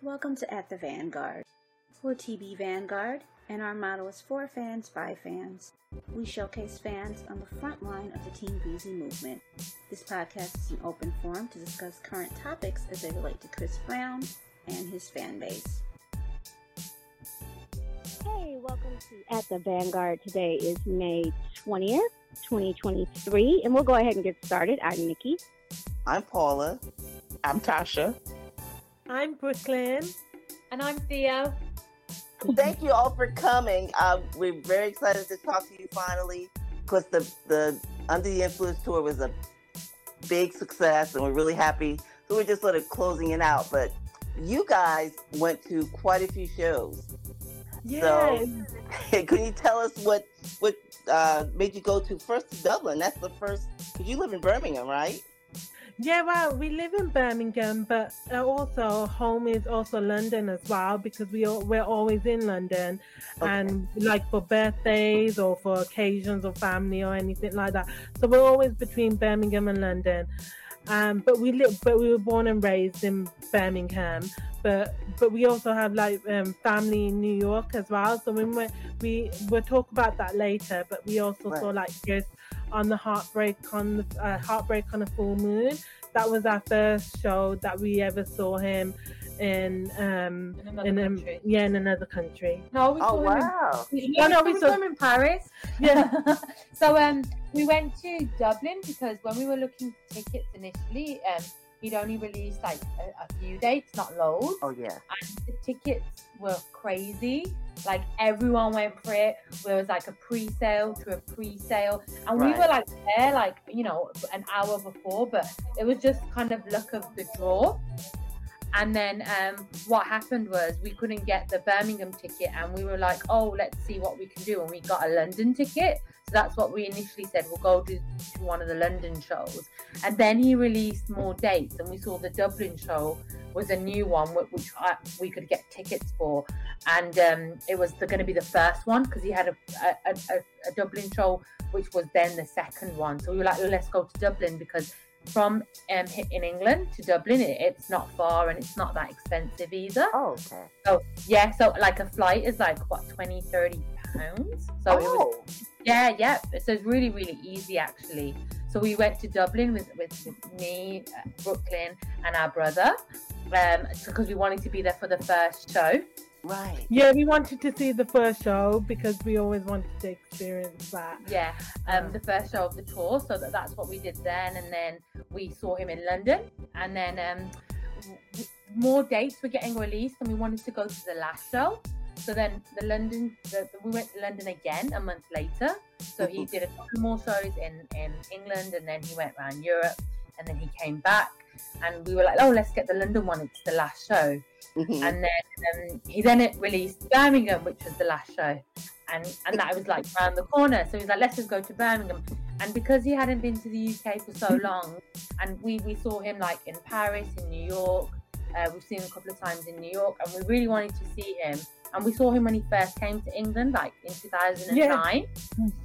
Welcome to At the Vanguard. We're TB Vanguard, and our motto is for fans by fans. We showcase fans on the front line of the Team Breezy movement. This podcast is an open forum to discuss current topics as they relate to Chris Brown and his fan base. Hey, welcome to At the Vanguard. Today is May 20th, 2023, and we'll go ahead and get started. I'm Nikki. I'm Paula. I'm Tasha. I'm Brooklyn. And I'm Theo. Thank you all for coming. Uh, we're very excited to talk to you finally because the, the Under the Influence tour was a big success and we're really happy. So we're just sort of closing it out. But you guys went to quite a few shows. Yes. So can you tell us what what uh, made you go to first to Dublin? That's the first because you live in Birmingham, right? Yeah, well, we live in Birmingham, but uh, also home is also London as well because we are, we're always in London, Okay. and like for birthdays or for occasions or family or anything like that. So we're always between Birmingham and London. Um, but we live, but we were born and raised in Birmingham. But but we also have like um, family in New York as well. So when we we we'll talk about that later. But we also Right. saw like Chris on the heartbreak on the uh, heartbreak on a full moon. That was our first show that we ever saw him in um In another in um, country. yeah in another country. No, we Oh saw him. wow! In, Oh, no, no, we we saw- saw him in Paris. Yeah. so um, we went to Dublin because when we were looking for tickets initially, um, he'd only released like a, a few dates, not loads, Oh yeah. and the tickets were crazy. Like everyone went for it. There was like a pre-sale to a pre-sale, and we were like there, like you know, an hour before. But it was just kind of luck of the draw. And then um, what happened was we couldn't get the Birmingham ticket, and we were like, "Oh, let's see what we can do." And we got a London ticket, so that's what we initially said. We'll go to, to one of the London shows, and then he released more dates, and we saw the Dublin show was a new one wh- which I, we could get tickets for, and um, it was going to be the first one because he had a, a, a, a Dublin show which was then the second one. So we were like, "Oh, let's go to Dublin because from um, in England to Dublin, it, it's not far and it's not that expensive either. Oh okay. So yeah, so like a flight is like what 20, 30 pounds. So it was oh, yeah, yeah. So it's really, really easy actually. So we went to Dublin with, with, with me, uh, Brooklyn, and our brother, um, because we wanted to be there for the first show. Right. Yeah, we wanted to see the first show because we always wanted to experience that. Yeah, um, the first show of the tour. So that, that's what we did then, and then we saw him in London, and then um, more dates were getting released, and we wanted to go to the last show. So then the London, the, the- we went to London again a month later. So he did a couple more shows in in England, and then he went around Europe, and then he came back, and we were like, oh, let's get the London one. It's the last show Mhm. and then um, he then it released Birmingham, which was the last show, and and that was like around the corner. So he's like, let's just go to Birmingham, and because he hadn't been to the UK for so long, and we we saw him like in Paris, in New York, uh, we've seen him a couple of times in New York, and we really wanted to see him. And we saw him when he first came to England, like in 2009.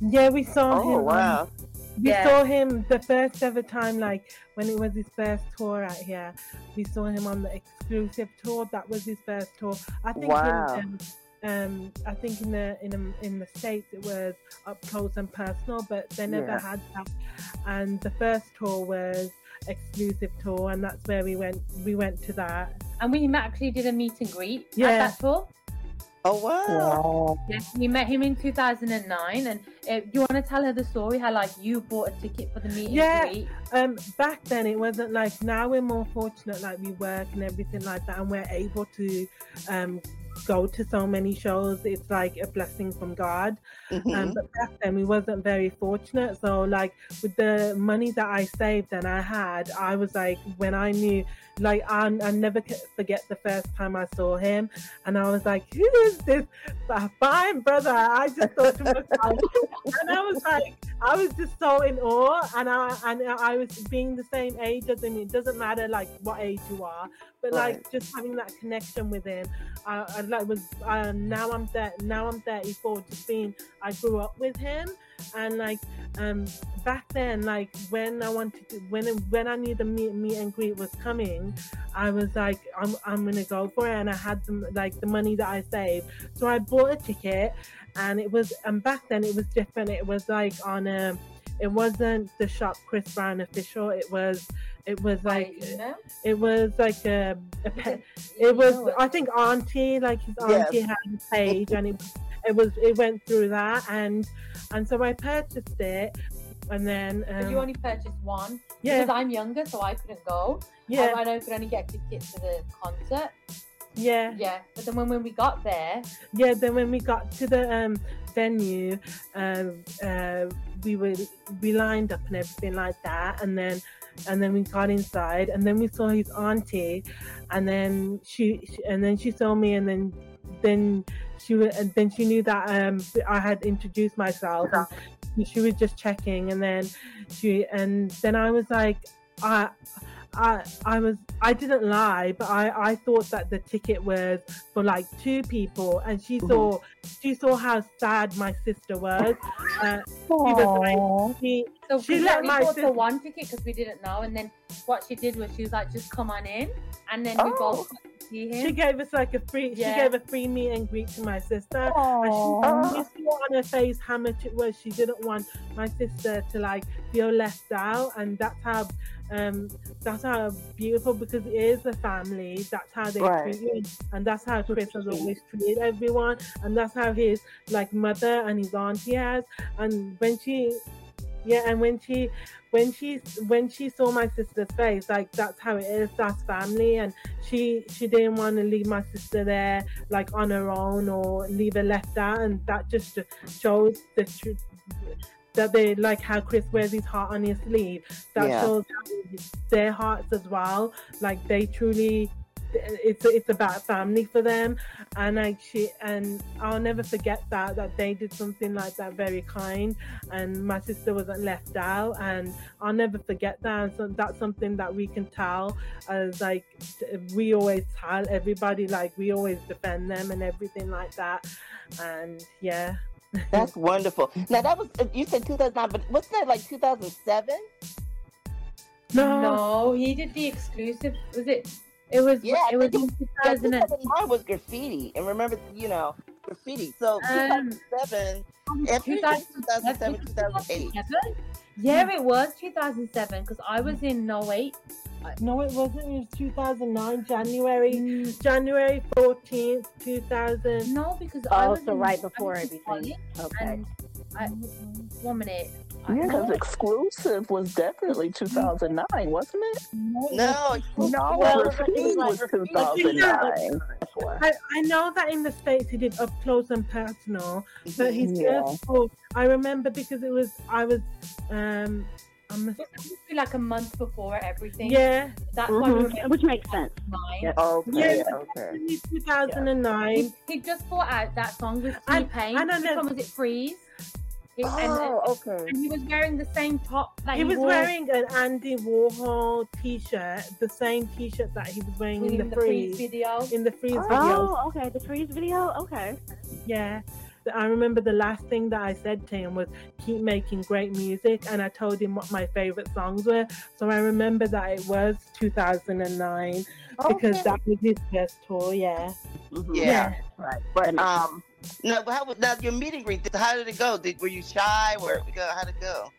Yeah, we saw him. Oh wow. We Yeah. saw him the first ever time, like when it was his first tour out here. We saw him on the exclusive tour. That was his first tour. I think. Wow. In, um, um, I think in the in the, in the states it was up close and personal, but they never Yeah. had that. And the first tour was exclusive tour, and that's where we went. We went to that. And we actually did a meet and greet Yeah. at that tour. Oh wow. Yes, we met him in 2009. And uh, do you want to tell her the story? How like you bought a ticket for the meet and Yeah. greet? um back then it wasn't like now we're more fortunate like we work and everything like that and we're able to um go to so many shows it's like a blessing from god Mhm. um, but back then we wasn't very fortunate so like with the money that i saved and i had i was like when i knew like I, I never forget the first time i saw him and i was like who is this fine brother i just thought to myself and i was like i was just so in awe and i and i was being the same age as him it doesn't matter like what age you are but Right. like just having that connection with him. I, I like was uh, now I'm there now I'm 34 just being I grew up with him. And like um back then like when I wanted to when when I knew the meet, meet and greet was coming I was like I'm, I'm gonna go for it. And I had the, like the money that I saved. So I bought a ticket and it was and back then it was different. It was like on a it wasn't the shop Chris Brown official it was it was like you know? it was like a, a pe- it- it was know. I think auntie like his Yes. auntie had a page and it it was it went through that and and so I purchased it and then But um, you only purchased one yeah because I'm younger, so I couldn't go. yeah I, I know could only get tickets to the concert. yeah Yeah, but then when, when we got there, yeah then when we got to the um venue um uh we were we lined up and everything like that. And then and then we got inside and then we saw his auntie. And then she, and then she saw me and then then she and then she knew that um I had introduced myself. And she was just checking and then she and then I was like I I I was I didn't lie, but I I thought that the ticket was for like two people, and she saw she saw how sad my sister was. Uh, she was like she, so She let only my bought sis- one ticket because we didn't know, and then what she did was she was like, "Just come on in," and then we Oh. both see she gave us like a free Yeah. she gave a free meet and greet to my sister. Aw. And she, you saw on her face how much it was. She didn't want my sister to like feel left out, and that's how um that's how beautiful because it is a family. That's how they Right. treat you, and that's how Chris has always treated everyone, and that's how his like mother and his auntie has. And when she, yeah, and when she. When she when she saw my sister's face, like that's how it is. That's family, and she she didn't want to leave my sister there like on her own or leave her left out and that just shows the truth that they like how Chris wears his heart on his sleeve that Yeah. shows their hearts as well like they truly it's it's about family for them and like she and I'll never forget that that they did something like that very kind and my sister wasn't left out and I'll never forget that and so that's something that we can tell as like we always tell everybody like we always defend them and everything like that and yeah That's wonderful. Now that was uh, you said 2009, but wasn't that like 2007? no, No, he did the exclusive. Was it? It was. Yeah, it was think in Yeah, 2000. 2009 was graffiti, and remember, you know, graffiti. So Um, 2007, every 2007, 2008. Yeah, it was 2007 because I was in 08. no it wasn't it was 2009 January Mm, January 14th 2000 No, because I Oh, was so in- right I was before everything. college, Okay. And I, one minute. Yeah, because exclusive was definitely 2009, wasn't it? No, No, Well, graffiti was graffiti- 2009. I, I know that in the states he did up close and personal but his Yeah. first book I remember because it was I was um I'm It must be like a month before everything. yeah That's why we Mhm. remember Which makes sense. nine. Yeah. Okay, Yeah. okay. 2009 He, he just brought out that song with T And- Pain. and I Which know- one was it? Freeze. It- and, Oh, okay. and he was wearing the same top that he he, was wore wearing an Andy Warhol t-shirt the same t-shirt that he was wearing in in the, the Freeze freeze video. in the freeze video Oh, okay. The freeze video. Okay. Yeah. I remember the last thing that I said to him was keep making great music and I told him what my favorite songs were. So I remember that it was 2009 because that was his first tour, yeah. Mhm. Yeah. Right. But um, No, but how was now your meeting greet? How did it go? Did were you shy? Where we go? How did it go?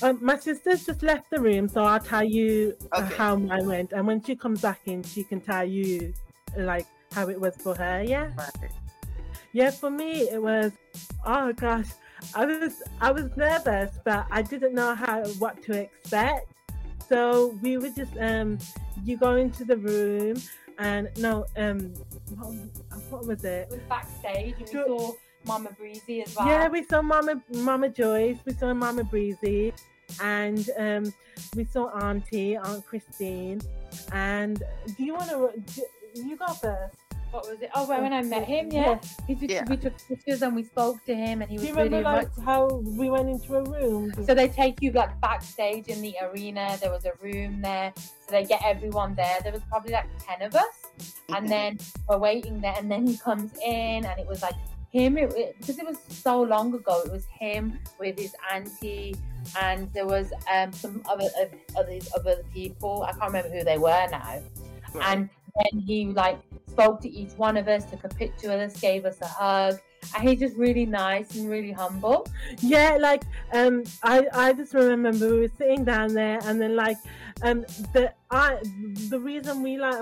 Um, my sister's just left the room, so I'll tell you uh, Okay. how mine went. And when she comes back in, she can tell you like how it was for her, yeah? Yeah, for me it was. Oh gosh, I was I was nervous, but I didn't know how what to expect. So we were just um, you go into the room and no um, what, was it? It was backstage and we saw Mama Breezy as well. Yeah, we saw Mama Mama Joyce, we saw Mama Breezy, and um, we saw Auntie Aunt Christine. And do you want to? You go first. What was it? Oh, when I met him, yeah. We, took, Yeah. we took pictures and we spoke to him, and he was. Do you remember really like much. how we went into a room? So they take you like backstage in the arena. There was a room there, so they get everyone there. There was probably like ten of us, and then we're waiting there, and then he comes in, and it was like him. It, it- because it was so long ago. It was him with his auntie, and there was um some other uh, other other people. I can't remember who they were now. And then he like spoke to each one of us, took a picture with us, gave us a hug, and he's just really nice and really humble. Yeah, like um, I I just remember we were sitting down there, and then like um, the I the reason we like.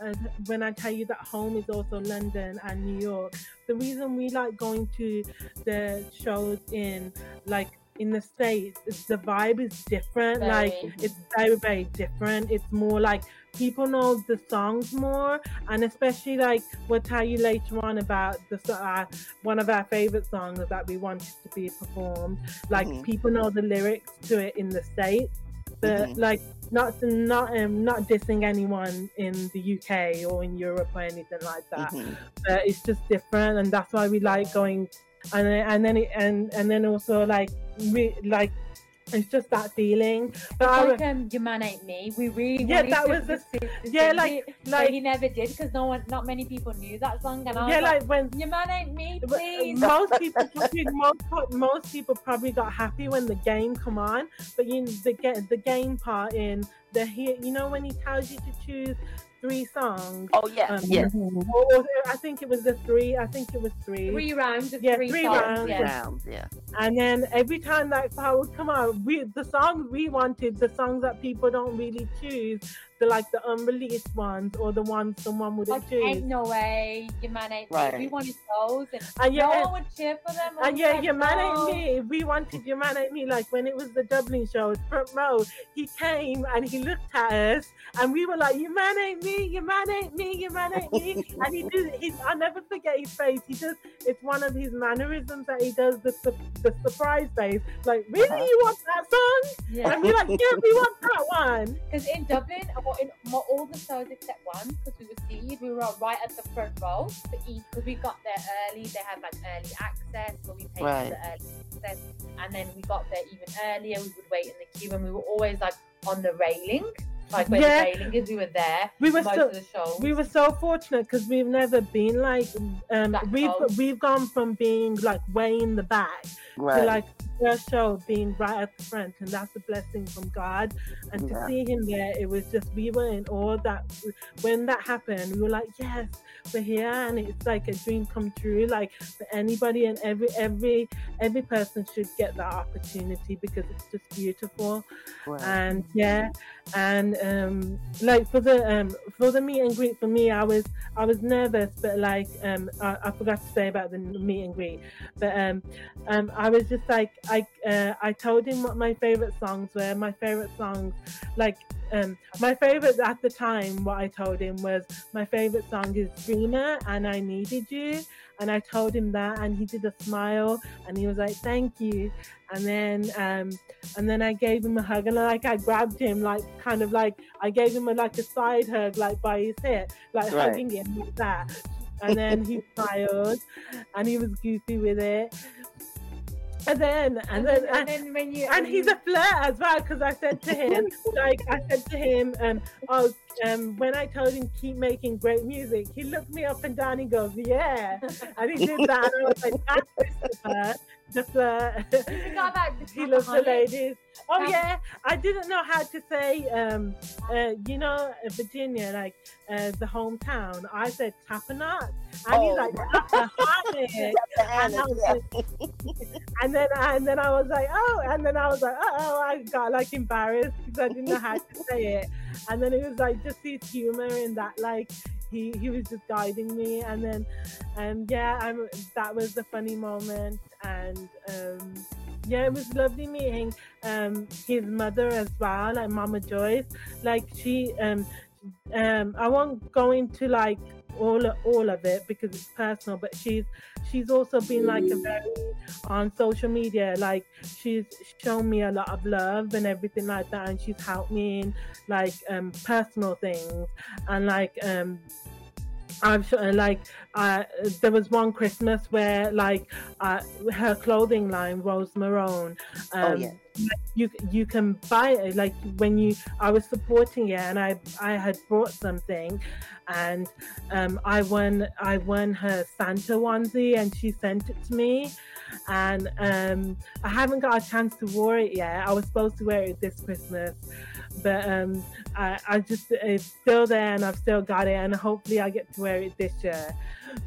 Uh, when I tell you that home is also London and New York, the reason we like going to the shows in like in the states the vibe is different. Like it's very very different. It's more like people know the songs more, and especially like we'll tell you later on about the uh, one of our favorite songs that we wanted to be performed. Like Mhm. people know the lyrics to it in the states, but Mhm. like not not um not dissing anyone in the UK or in Europe or anything like that. Mhm. But it's just different, and that's why we like going. And and then it, and and then also like we like it's just that feeling. But I, like um, your man ain't me. We really Yeah, that was the- yeah, like- it, like- he never did because no one, not many people knew that song. And I yeah, like, like when your man ain't me, please. most people probably, most, most people probably got happy when the game come on but you the get the game part in the here you know when he tells you to choose three songs Oh yeah, Um, yes. or, or I think it was the three I think it was three, Three rounds of Yeah, three, three songs. rounds, Yeah. Yeah. and then every time that part would come out we the songs we wanted the songs that people don't really choose the like the unreleased ones or the ones someone wouldn't Like, choose ain't no way, your man ain't me. Right. We wanted those, and and yeah no one would cheer for them. I And yeah, your man no. ain't me. We wanted your man ain't me. Like when it was the Dublin show, front row, he came and he looked at us, and we were like, "Your man ain't me. Your man ain't me. Your man ain't me." and he did. He, I'll never forget his face. He just, it's one of his mannerisms that he does. The su- the surprise face. Like, really, Uh-huh. you want that song? Yeah. And we're like, "Yeah, we want that one." Because in Dublin, or in mo- all the shows except one, because we were seated, we were right at the front row for each. Because we got there early, they had like early access, so we paid Right. for the early access, and then we got there even earlier. We would wait in the queue, and we were always like on the railing, like where Yeah. the railing is. We were there We were most so of the show. we were so fortunate because we've never been like um we've close. we've gone from being like way in the back Right. to like first show being right at the front and that's a blessing from god. And to see him there it was just we were in awe that when that happened we were like yes we're here. And it's like a dream come true like for anybody and every every every person should get that opportunity because it's just beautiful. Right. and yeah and um like for the um for the meet and greet for me i was i was nervous but like um i, I forgot to say about the meet and greet. But um um i was just like i uh, i told him what my favorite songs were. My favorite songs like um my favorite at the time what i told him was my favorite song is dreamer and i needed you. And i told him that and he did a smile and he was like thank you. And then um and then I gave him a hug and like I grabbed him like kind of like I gave him a like a side hug like by his hip like Right. hugging him like that. And then he smiled and he was goofy with it and then and then and and, then when you and he's a flirt as well because I said to him like I said to him um oh um when I told him keep making great music he looked me up and down he goes yeah. And he did that and I was like that's Christopher you forgot he loves the ladies. Oh Um, yeah, I didn't know how to say. Um, uh, you know, uh, Virginia, like uh, the hometown. I said Tapanot, and Oh. he's like Tapaholic. The and, I was Annas, like, and then and then I was like, oh, and then I was like, oh, I got like embarrassed because I didn't know how to say it. And then it was like just his humor in that, like he he was just guiding me. And then, and yeah, I'm that was the funny moment. And um, yeah, it was lovely meeting um his mother as well, like Mama Joyce. Like she um um I won't go into like all all of it because it's personal, but she's she's also been like a very on social media like she's shown me a lot of love and everything like that and she's helped me in like um personal things. And like um I'm sure, like, uh, there was one Christmas where, like, uh, her clothing line, Rose Marone. Um, oh yeah. You you can buy it like when you I was supporting it and I I had brought something, and um, I won I won her Santa onesie and she sent it to me, and um, I haven't got a chance to wear it yet. I was supposed to wear it this Christmas, but um, I, I just it's still there and I've still got it and hopefully I get to wear it this year.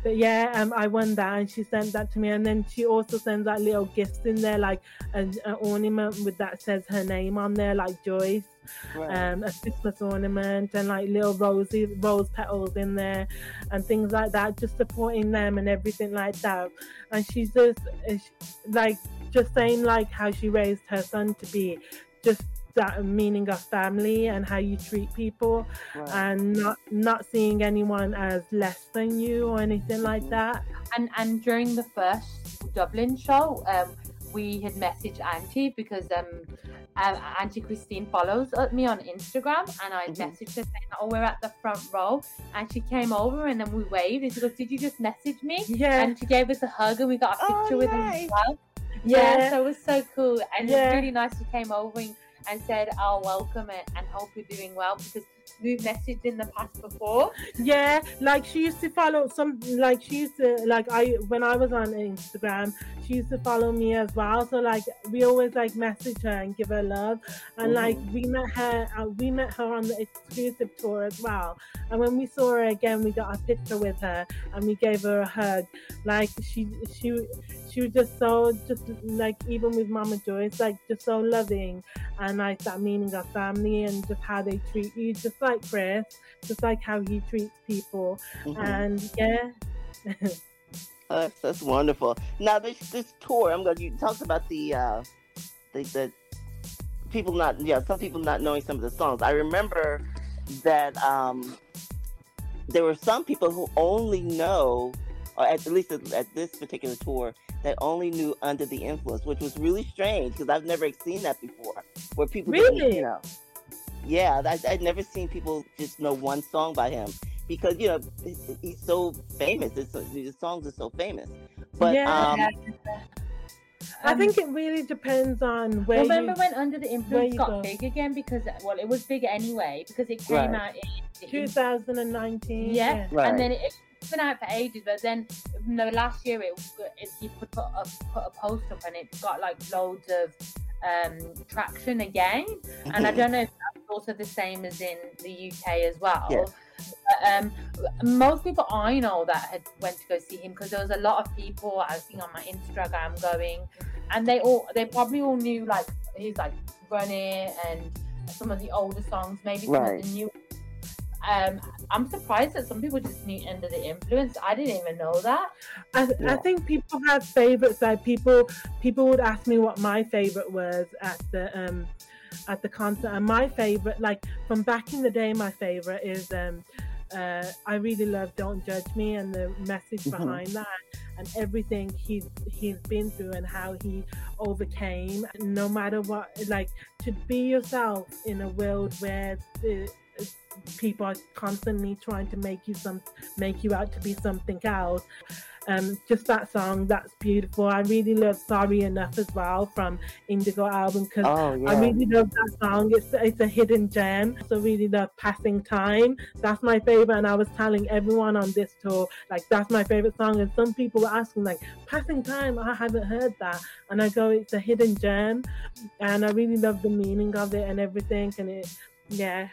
But yeah, um, I won that and she sent that to me and then she also sends like little gifts in there, like an, an ornament with that says her name on there, like Joyce. Right. Um, a Christmas ornament and like little rosy rose petals in there and things like that, just supporting them and everything like that. And she's just uh, like just saying like how she raised her son to be just that meaning of family and how you treat people right. and not not seeing anyone as less than you or anything like that. And and during the first dublin show um we had messaged auntie because um uh, auntie christine follows me on instagram and i Mhm. messaged her saying oh we're at the front row and she came over and then we waved and she goes did you just message me? Yeah. And she gave us a hug and we got a Oh, picture with her as well. Yeah. Yeah, so it was so cool and it was really nice she came over and, and said i'll welcome it and hope you're doing well because we've messaged in the past before. Yeah, like she used to follow some, like she used to, like I, when I was on Instagram, she used to follow me as well. So like we always like message her and give her love. And like we met her, uh, we met her on the exclusive tour as well. And when we saw her again, we got a picture with her and we gave her a hug. Like she, she, she was just so, just like even with Mama Joyce, like just so loving and like that meaning of family and just how they treat you, just like Chris just like how he treats people. Mhm. And yeah, Oh, that's, wonderful. Now this this tour, I'm gonna you talked about the uh the, the people not yeah some people not knowing some of the songs. I remember that um there were some people who only know, or at least at, at this particular tour, that only knew Under the Influence, which was really strange because I've never seen that before. Where people Really? you know, yeah, I, I'd never seen people just know one song by him because you know he's so famous. It's, so- his songs are so famous. But Yeah. um, I Um, think it really depends on where Remember you. when Under the Influence got go. big again? Because, well, it was big anyway, because it came Right. out in, in 2019. Yeah. right. and then it, it's been out for ages. But then, no, last year it, it he put a, put a post up and it got like loads of um, traction again. And I don't know if that's also the same as in the UK as well. Yeah. Um, most people I know that had went to go see him because there was a lot of people I was seeing on my Instagram going, and they all they probably all knew like he's like running and some of the older songs, maybe some Right. of the new. Um, I'm surprised that some people just knew Under the Influence. I didn't even know that. I, Yeah. I think people have favorites. Like people, people would ask me what my favorite was at the um at the concert, and my favorite, like from back in the day, my favorite is um. Uh, I really love "Don't Judge Me" and the message Mhm. behind that, and everything he's he's been through and how he overcame. No matter what, like to be yourself in a world where the, people are constantly trying to make you some make you out to be something else. Um, just that song, that's beautiful. I really love "Sorry Enough" as well from Indigo album because oh yeah. I really love that song. It's it's a hidden gem. So really love "Passing Time." That's my favorite, and I was telling everyone on this tour like that's my favorite song. And some people were asking like "Passing Time," I haven't heard that, and I go, it's a hidden gem, and I really love the meaning of it and everything. And it, yeah,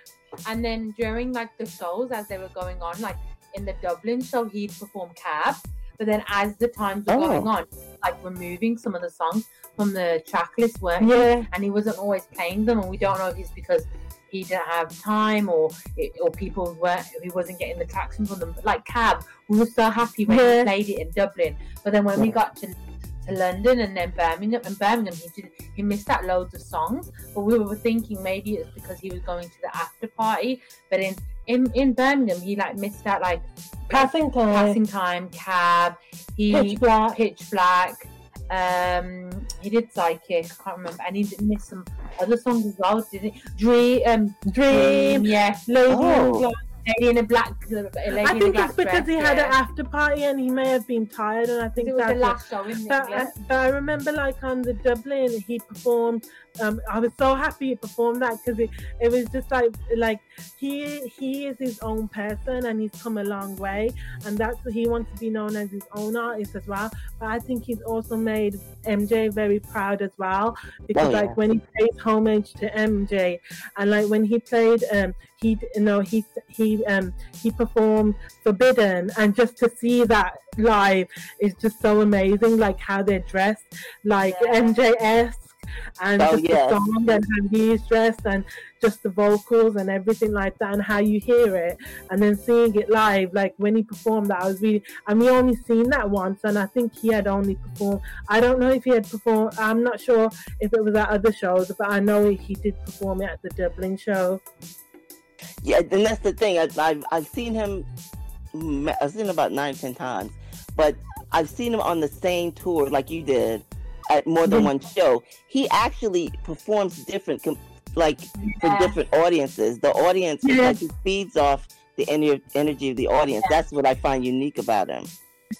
And then during like the shows as they were going on, like in the Dublin show, he'd perform Cab. But then as the times were Oh. going on, like removing some of the songs from the track list, weren't yeah. And he wasn't always playing them, and we don't know if it's because he didn't have time or it, or people weren't he wasn't getting the traction from them. But like Cab, we were so happy when Yeah. he played it in Dublin. But then when we got to London and then Birmingham and Birmingham he did he missed out loads of songs. But we were thinking maybe it's because he was going to the after party. But in in, in Birmingham he like missed out like Passing Time, passing time, cab, he Pitch Black. pitch black. Um, he did psychic. I can't remember, and he did miss some other songs as well, didn't he? Dream, um, Dream, yeah, Oh. in Glass, lady in a black, uh, lady I think black it's because he had an after party and he may have been tired, and I think It was the it. last show in But I, but I remember, like on the Dublin, he performed. Um, I was so happy he performed that because it, it was just like like he he is his own person and he's come a long way, and that's he wants to be known as his own artist as well. But I think he's also made MJ very proud as well because Oh, yeah. like when he pays homage to MJ, and like when he played um he you know he he um he performed Forbidden, and just to see that live is just so amazing. Like how they're dressed, like Yeah. MJS, and Oh, just yes. the song and how he's dressed, and just the vocals and everything like that, and how you hear it, and then seeing it live. Like when he performed that, I was really, and we only seen that once, and I think he had only performed. I don't know if he had performed. I'm not sure if it was at other shows, but I know he did perform it at the Dublin show. Yeah, and that's the thing. I, I've I've seen him. I've seen him about nine, ten times, but I've seen him on the same tour like you did at more than one show. He actually performs different, like for Yeah. different audiences. The audience, Yeah. like he feeds off the energy of the audience. That's what I find unique about him.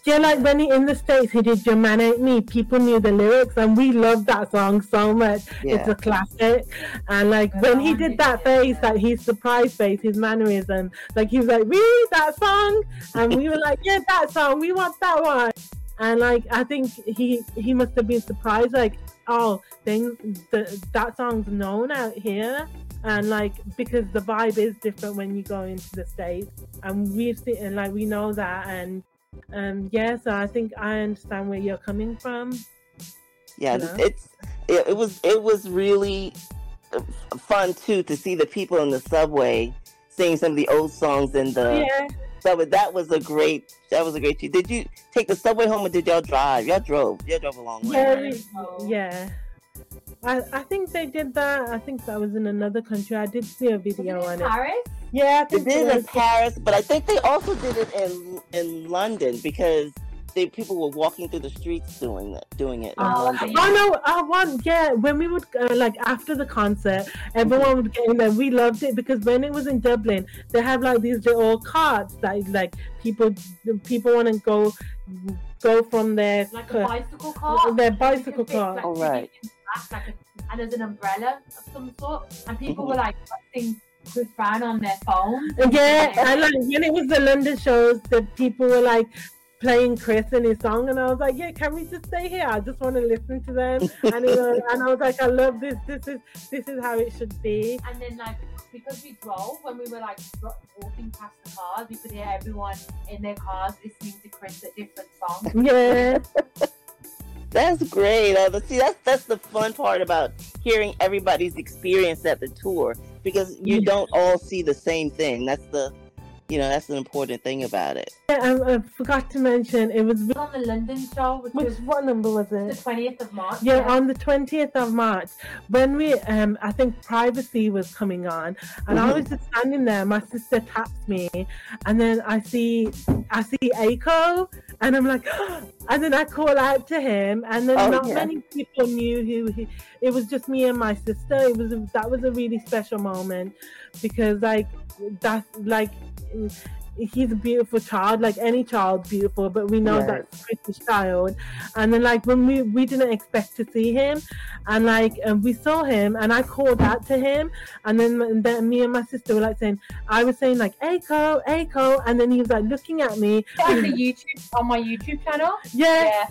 Yeah, like when he in the States he did Your Man Ain't Me, people knew the lyrics and we loved that song so much. It's a classic. And like when he did that face, like his surprise face, his mannerism, like he was like, Really that song? And we were like, Yeah, that song, we want that one. And like I think he he must have been surprised, like, oh, then the, that song's known out here. And like because the vibe is different when you go into the States. And we've seen and like we know that and um yeah, so I think I understand where you're coming from. yeah. you know? It's it, it was it was really fun too to see the people in the subway sing some of the old songs in the yeah. Subway. That was a great. That was a great. treat. Did you take the subway home or did y'all drive? Y'all drove. Y'all drove a long way. Yeah, way. we- yeah. I, I think they did that. I think that was in another country. I did see a video Was on it it. Paris? Yeah, I They did it it in. Paris, but I think they also did it in in London because they people were walking through the streets doing it, doing it in Oh, London. Oh no! I want yeah. When we would uh, like after the concert, everyone would get in there. We loved it because when it was in Dublin, they have like these little carts that like people people want to go go from their Like a bicycle cart. their bicycle can fit, cart. like, Oh, two right. people in the back, like a- and there's an umbrella of some sort, and people Mhm. were like pressing Chris Brown on their phone. Yeah, and like when it was the London shows, the people were like playing Chris and his song, and I was like, yeah, can we just stay here? I just want to listen to them. and, it was, and I was like, I love this. This is this is how it should be. And then like because we drove when we were like walking past the cars, we could hear everyone in their cars listening to Chris at different songs. Yeah, That's great. Uh, but see, that's that's the fun part about hearing everybody's experience at the tour because you don't all see the same thing. That's the, you know, that's an important thing about it. and I forgot to mention it was on the London show, which, which was what number was it? the twentieth of March. Yeah, on the twentieth of March, when we um, I think privacy was coming on, and I was just standing there. My sister taps me, and then I see I see Aeko, and I'm like, and then I call out to him, and then Oh, not yeah. many people knew who he. It was just me and my sister. It was a, that was a really special moment because like that's like. He's a beautiful child, like any child, beautiful, but we know Right. that's British child. And then, like when we we didn't expect to see him, and like um, we saw him, and I called out to him, and then, and then me and my sister were like saying, I was saying like Aeko, Aeko, and then he was like looking at me, on the YouTube on my YouTube channel. yeah, Yeah.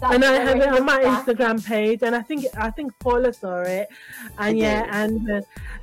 That's and I have it on my back. Instagram page, and I think I think Paula saw it, and I yeah, did. and uh,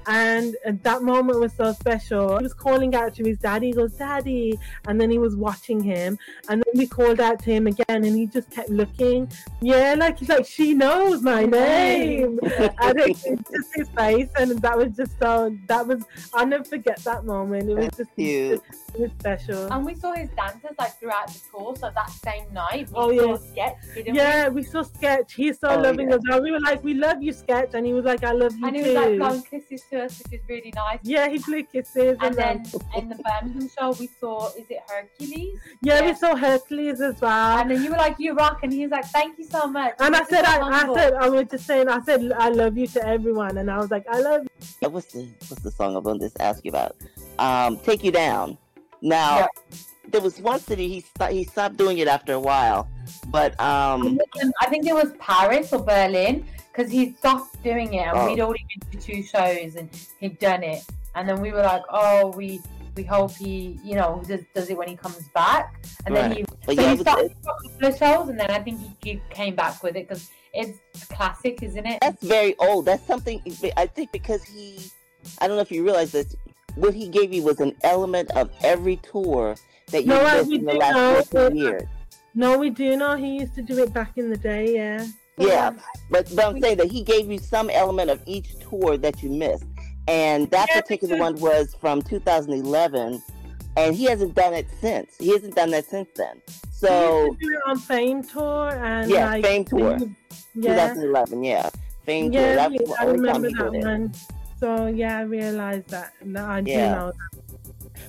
and uh, that moment was so special. He was calling out to his daddy. He goes, "Daddy," and then he was watching him, and then we called out to him again, and he just kept looking. Yeah, like he's like she knows my name, and it, it's just his face, and that was just so. That was I'll never forget that moment. It was That's just cute. It was special. And we saw his dancers like throughout the tour. So that same night, we Oh, saw yeah. sketch, didn't we? Yeah, we saw Sketch. He's so Oh, loving yeah. as well. We were like, we love you, Sketch, and he was like, I love you And he too. was like blowing kisses to us, which is really nice. yeah, he blew kisses, and, And then then in the Birmingham show, we saw is it Hercules? yeah, we saw Hercules as well. And then you were like, "You rock," and he was like, "Thank you so much." And I said, so I, I said, I was just saying, I said, I love you to everyone, and I was like, I love you. What's the what's the song I'm gonna just ask you about? um, "Take You Down." Now, Yeah. There was one city he sto- he stopped doing it after a while, but um, I think it was Paris or Berlin because he stopped doing it and Oh. we'd already been to two shows and he'd done it. And then we were like, oh, we we hope he, you know, does, does it when he comes back. And then Right. he, but so yeah, he it was- started a couple of shows and then I think he, he came back with it because it's classic, isn't it? that's very old. That's something I think because he, I don't know if you realize this. What he gave you was an element of every tour that you No, missed we in the do last know, 14 uh, years. No, we do know he used to do it back in the day. Yeah. Yeah, but, but I'm saying that he gave you some element of each tour that you missed, and that Yeah, particular one was from 2011, and he hasn't done it since. He hasn't done that since then. he So used to do it on Fame tour and Yeah, like, Fame tour. Yeah. 2011, yeah, Fame tour. Yeah, That we- was the I remember that one. So yeah, I realized that. No, I do Yeah. know.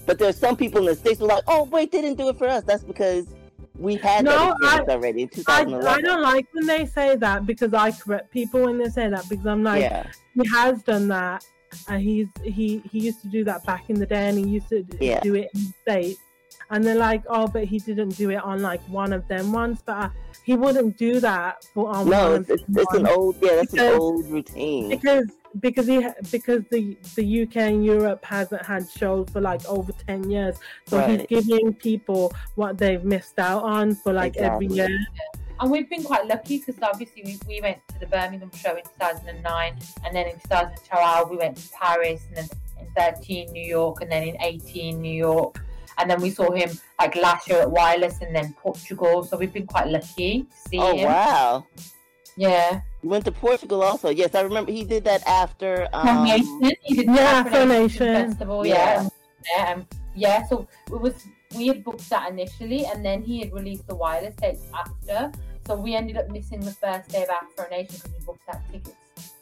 But there's some people in the states who are like, "Oh, wait, they didn't do it for us." That's because we had No, experience already in I, 2011. I don't like when they say that because I correct people when they say that because I'm like, yeah, he has done that and he's he he used to do that back in the day and he used to Yeah. do it in the states and they're like oh but he didn't do it on like one of them ones. But uh, he wouldn't do that for on no, one it's, of it's, them it's an old, yeah, that's an old routine. because because he because the the UK and Europe hasn't had shows for like over 10 years. So Right. he's giving people what they've missed out on for like every year. And we've been quite lucky because obviously we, we went to the Birmingham show in 2009, and then in 2012 we went to Paris, and then in 13 New York, and then in 18 New York, and then we saw him like last year at Wireless, and then Portugal. So we've been quite lucky to see Oh him. wow. Yeah, We went to Portugal also. Yes, I remember he did that after. Um, he did the yeah, Afro Afro Nation Nation. festival. Yeah. Yeah, and, yeah. So it was we had booked that initially, and then he had released the Wireless dates after. So we ended up missing the first day of Afro Nation because we booked that tickets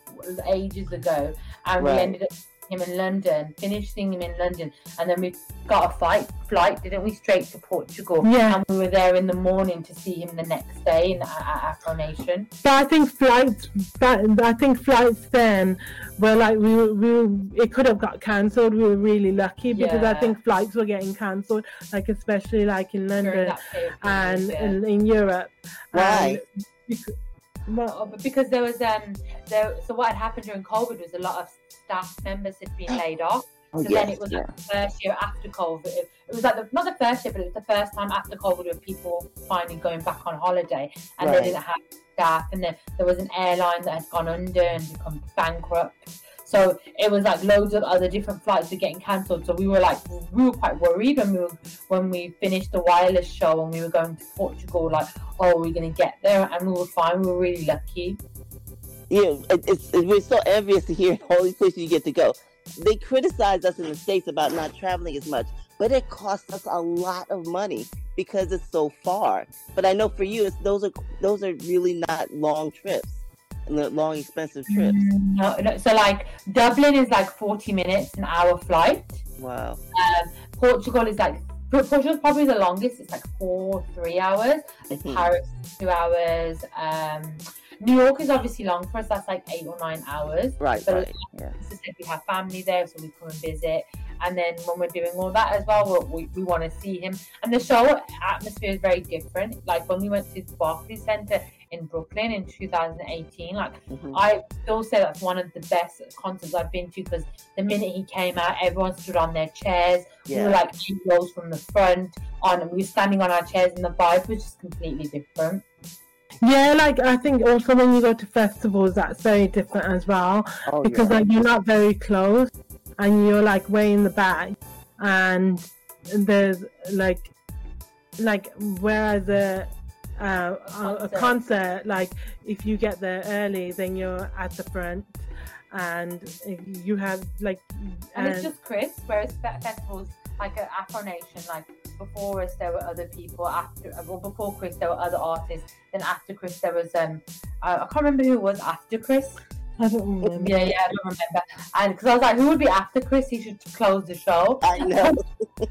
ages ago, and Right. we ended up seeing him in London, finished seeing him in London, and then we got a flight, flight, didn't we, straight to Portugal? Yeah. and we were there in the morning to see him the next day in at, at Afro Nation. But I think flights, that I think flights then were like we were, we were, it could have got cancelled. We were really lucky because I think flights were getting cancelled, like especially like in London and yeah. in, in Europe. Why? And bec- well, but because there was um there so what had happened during COVID was a lot of staff members had been oh. laid off. oh, So yes, then it was yeah. like the first year after COVID. It, was like the, not the first year, but it was the first time after COVID where people finally going back on holiday and Right. they didn't have staff. And then there was an airline that had gone under and become bankrupt. So it was like loads of other different flights were getting cancelled. So we were like, we were quite worried when we were, when we finished the wireless show and we were going to Portugal. Like, oh, we're we gonna get there, and we were fine. We were really lucky. Yeah, it, it's, it, we're so envious to hear all these places you get to go. They criticize us in the states about not traveling as much, but it costs us a lot of money because it's so far. But I know for you, it's, those are those are really not long trips, and long expensive trips. No, no, so like Dublin is like forty minutes, an hour flight. Wow. Um, Portugal is like Portugal's probably the longest. It's like four, three hours. Mhm. Paris, two hours. Um, New York is obviously long for us. That's like eight or nine hours. Right, But right. Yeah. As I said, we have family there, so we come and visit. And then when we're doing all that as well, we, we, we want to see him. And the show atmosphere is very different. Like when we went to the Barclays Center in Brooklyn in 2018, like Mhm. I still say that's one of the best concerts I've been to because the minute he came out, everyone stood on their chairs. Yeah. We were like two rows from the front on, and we were standing on our chairs, and the vibe was just completely different. yeah, like I think also when you go to festivals, that's very different as well Oh, because yeah. like you're not very close and you're like way in the back, and there's like like whereas a uh, a, a Concert. concert like if you get there early then you're at the front and you have like And it's just Chris, whereas fe- festivals like at Afro Nation, like before us there were other people. After well, before Chris there were other artists. Then after Chris there was um I, I can't remember who it was after Chris. I don't remember. Yeah, yeah, I don't remember. And because I was like, who would be after Chris? He should close the show. I know.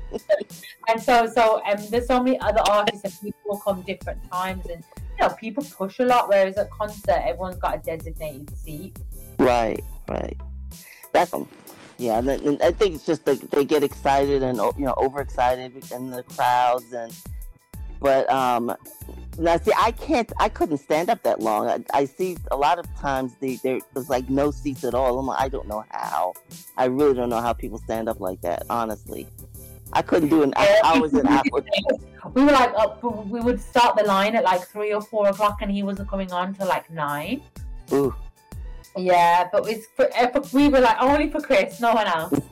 And so, so um, there's so many other artists and people will come different times, and you know, people push a lot. Whereas at concert, everyone's got a designated seat. Right, right. That's um, Yeah, and, and I think it's just that they get excited and you know overexcited in the crowds and but um now see I can't I couldn't stand up that long. I, I see a lot of times the, there was like no seats at all. I'm like, I don't know how. I really don't know how people stand up like that. Honestly, I couldn't do an hours and hours. We were like up. We would start the line at like three or four o'clock, and he wasn't coming on till like nine. Ooh. Yeah, but it's for, eh, we were like only for Chris, no one else.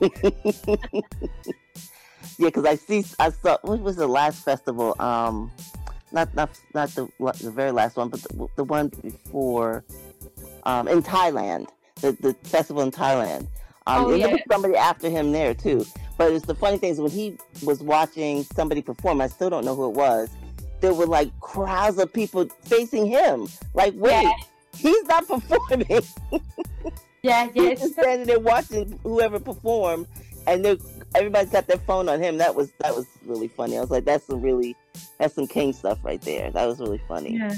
yeah, because I see, I saw what was the last festival? Um, not not not the the very last one, but the, the one before, um, in Thailand, the the festival in Thailand. Um, Oh, and there was somebody after him there too. But it's the funny thing is when he was watching somebody perform, I still don't know who it was. There were like crowds of people facing him. Like, wait, Yeah. he's not performing. Yeah, yeah. He's just, standing there watching whoever perform, and they're, everybody's got their phone on him. That was that was really funny. I was like, that's some really that's some king stuff right there. That was really funny. Yeah.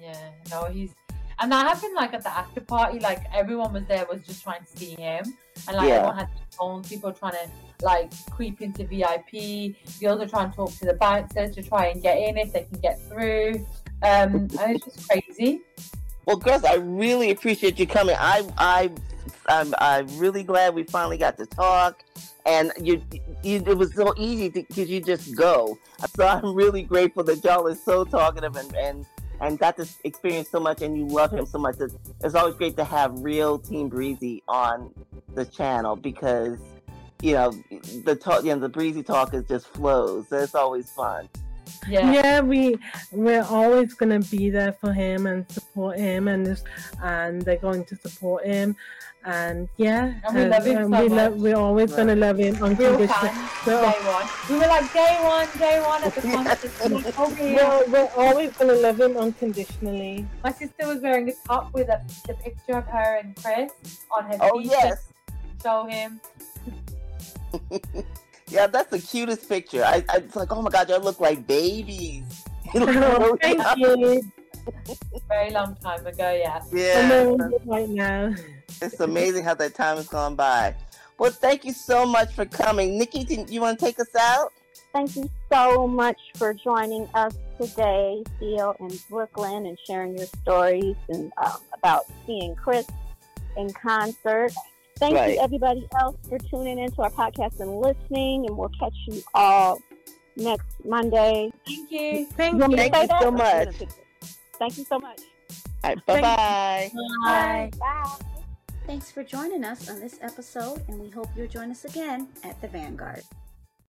yeah, no, he's. And that happened like at the after party. Like everyone was there, was just trying to see him, and like Yeah. everyone had their phones. People trying to like creep into VIP. Girls are trying to talk to the bouncers to try and get in if they can get through. Um, and it's just crazy. Well, girls, I really appreciate you coming. I I I'm, I'm really glad we finally got to talk, and you, you it was so easy because you just go. So I'm really grateful that y'all are so talkative and and and got to experience so much, and you love him so much. It's, it's always great to have real Team Breezy on the channel because you know the talk, you know, the breezy talk is just flows. So it's always fun. Yeah. Yeah, we we're always gonna be there for him and support him, and just, and they're going to support him, and yeah, And we love him so we much. love, we're always gonna love him Real unconditionally. fans, We're, day one. We were like day one, day one at the concert. We're oh, yeah. we're, we're always gonna love him unconditionally. My sister was wearing a top with a, the picture of her and Chris on her Oh t-shirt. yes. Show him. Yeah, that's the cutest picture. I, I it's like, oh my god, y'all look like babies. You Thank you. Very long time ago, yeah. I'm Yeah, right now. it's amazing how that time has gone by. Well, thank you so much for coming, Nikki. do You want to take us out? Thank you so much for joining us today, Theo in Brooklyn, and sharing your stories and um, about seeing Chris in concert. Thank Right. you, everybody else, for tuning into our podcast and listening. And we'll catch you all next Monday. Thank you. Thank You want Thank you that? so Or you wanna much. Thank you so much. All right, bye bye. Bye. Bye. Thanks for joining us on this episode, and we hope you'll join us again at the Vanguard.